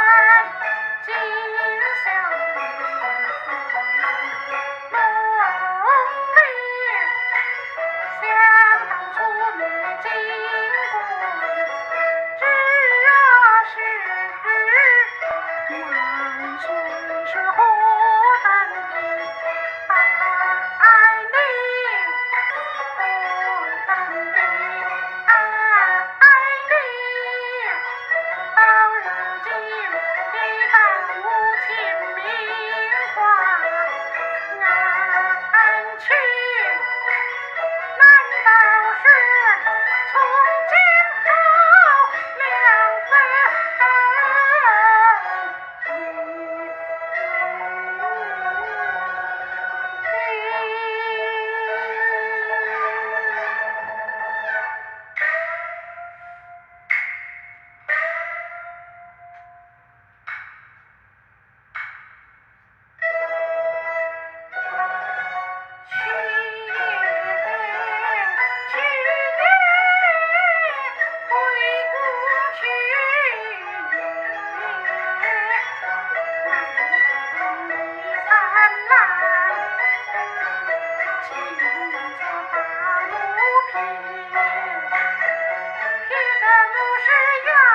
来是热。